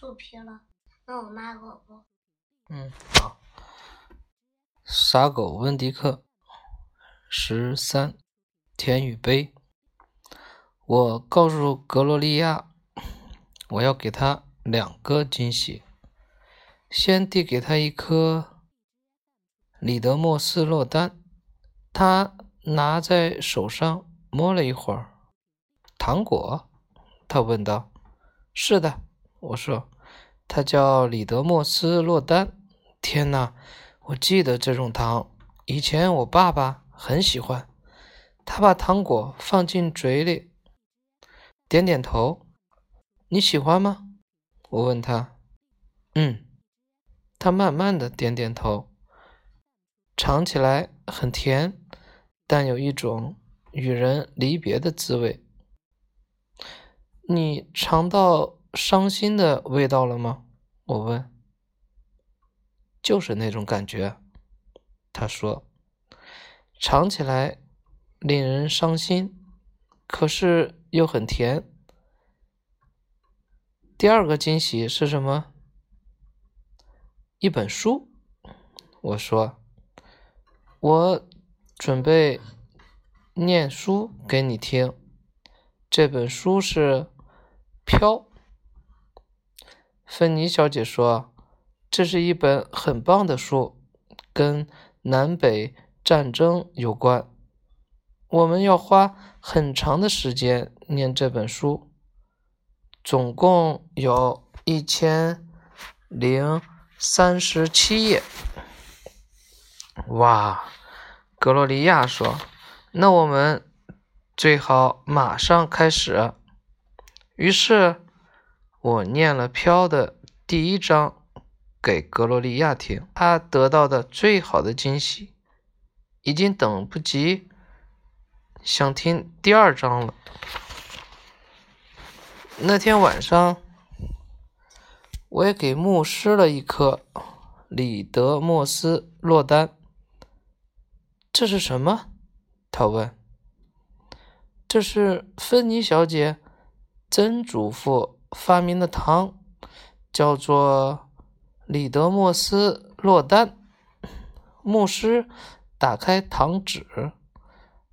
肚皮了。那我骂狗不？嗯，好。傻狗温迪克十三，甜与杯。我告诉格罗利亚，我要给他两个惊喜。先递给他一颗里德莫斯洛丹，他拿在手上摸了一会儿。糖果？他问道。是的，我说。他叫里德莫斯洛丹。天哪，我记得这种糖，以前我爸爸很喜欢。他把糖果放进嘴里，点点头。你喜欢吗？我问他。嗯。他慢慢的点点头。尝起来很甜，但有一种与人离别的滋味。你尝到？伤心的味道了吗？我问。就是那种感觉，他说，尝起来令人伤心，可是又很甜。第二个惊喜是什么？一本书。我说，我准备念书给你听。这本书是《飘》。芬妮小姐说：“这是一本很棒的书，跟南北战争有关。我们要花很长的时间念这本书，总共有一千零三十七页。”哇，格洛利亚说：“那我们最好马上开始。”于是。我念了《飘》的第一章给格罗利亚听，她得到的最好的惊喜，已经等不及想听第二章了。那天晚上，我也给牧师了一颗里德莫斯洛丹。这是什么？他问。这是芬妮小姐曾祖父。发明的糖叫做里德莫斯洛丹。牧师打开糖纸，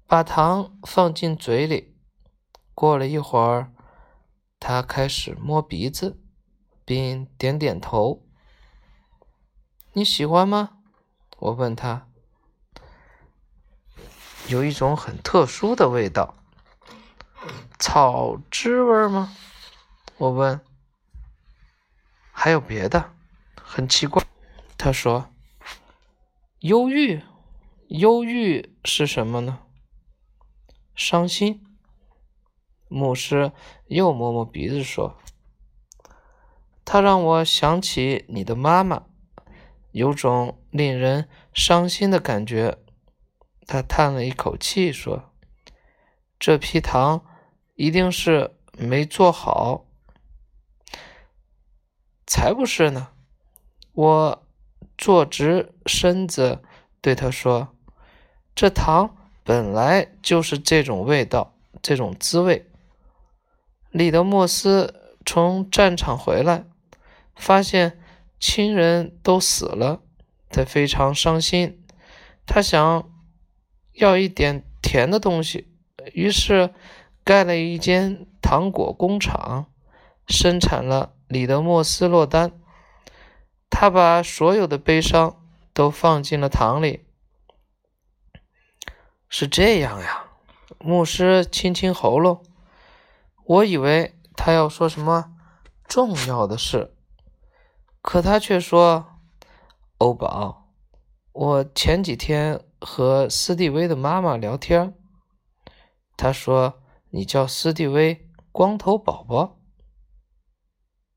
把糖放进嘴里。过了一会儿，他开始摸鼻子，并点点头。你喜欢吗？我问他。有一种很特殊的味道，草汁味吗？我问：“还有别的？很奇怪。”他说：“忧郁，忧郁是什么呢？伤心。”牧师又摸摸鼻子说：“他让我想起你的妈妈，有种令人伤心的感觉。”他叹了一口气说：“这批糖一定是没做好。”才不是呢！我坐直身子对他说：“这糖本来就是这种味道，这种滋味。”里德莫斯从战场回来，发现亲人都死了，他非常伤心。他想要一点甜的东西，于是盖了一间糖果工厂，生产了。里德莫斯洛丹，他把所有的悲伤都放进了糖里。是这样呀，牧师清清喉咙。我以为他要说什么重要的事，可他却说：“欧宝，我前几天和斯蒂威的妈妈聊天，他说你叫斯蒂威光头宝宝。”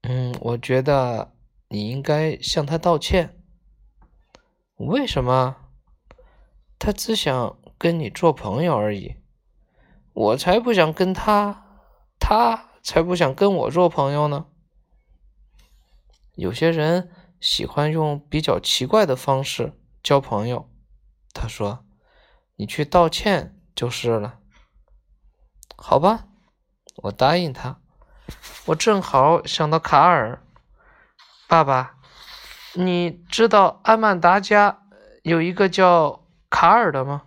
嗯，我觉得你应该向他道歉。为什么？他只想跟你做朋友而已。我才不想跟他，他才不想跟我做朋友呢。有些人喜欢用比较奇怪的方式交朋友。他说：“你去道歉就是了。”好吧，我答应他。我正好想到卡尔，爸爸，你知道阿曼达家有一个叫卡尔的吗？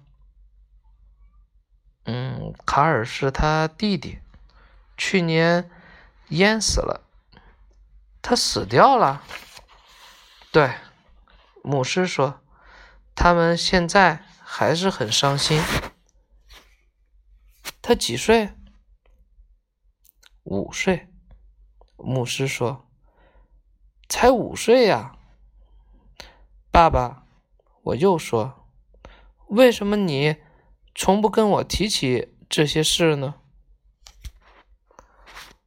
嗯，卡尔是他弟弟，去年淹死了。他死掉了。对，牧师说，他们现在还是很伤心。他几岁？五岁。牧师说：“才五岁呀。”爸爸，我又说：“为什么你从不跟我提起这些事呢？”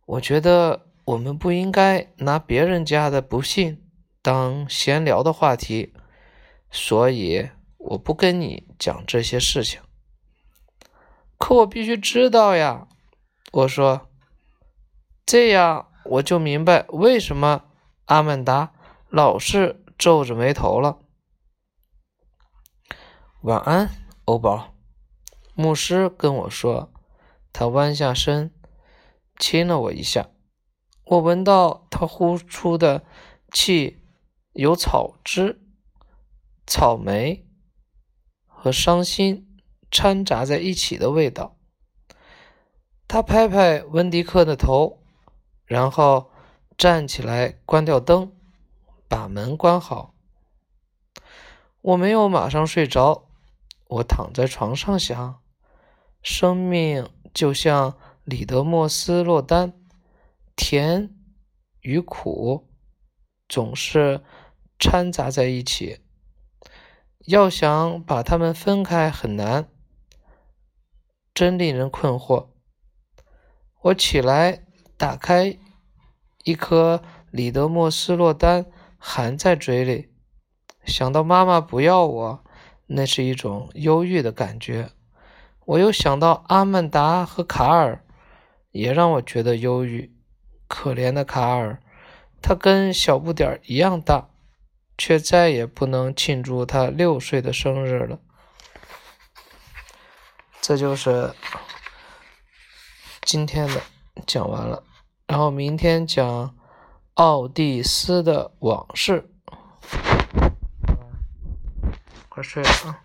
我觉得我们不应该拿别人家的不幸当闲聊的话题，所以我不跟你讲这些事情。可我必须知道呀，我说，这样我就明白为什么阿曼达老是皱着眉头了。晚安，欧宝。牧师跟我说，他弯下身亲了我一下。我闻到他呼出的气有草汁、草莓和伤心。掺杂在一起的味道。他拍拍温迪克的头，然后站起来，关掉灯，把门关好。我没有马上睡着，我躺在床上想：生命就像里德莫斯洛丹，甜与苦总是掺杂在一起，要想把它们分开很难。真令人困惑。我起来，打开一颗里德莫斯洛丹，含在嘴里。想到妈妈不要我，那是一种忧郁的感觉。我又想到阿曼达和卡尔，也让我觉得忧郁。可怜的卡尔，他跟小不点儿一样大，却再也不能庆祝他六岁的生日了。这就是今天的讲完了，然后明天讲奥蒂斯的往事。快睡了啊！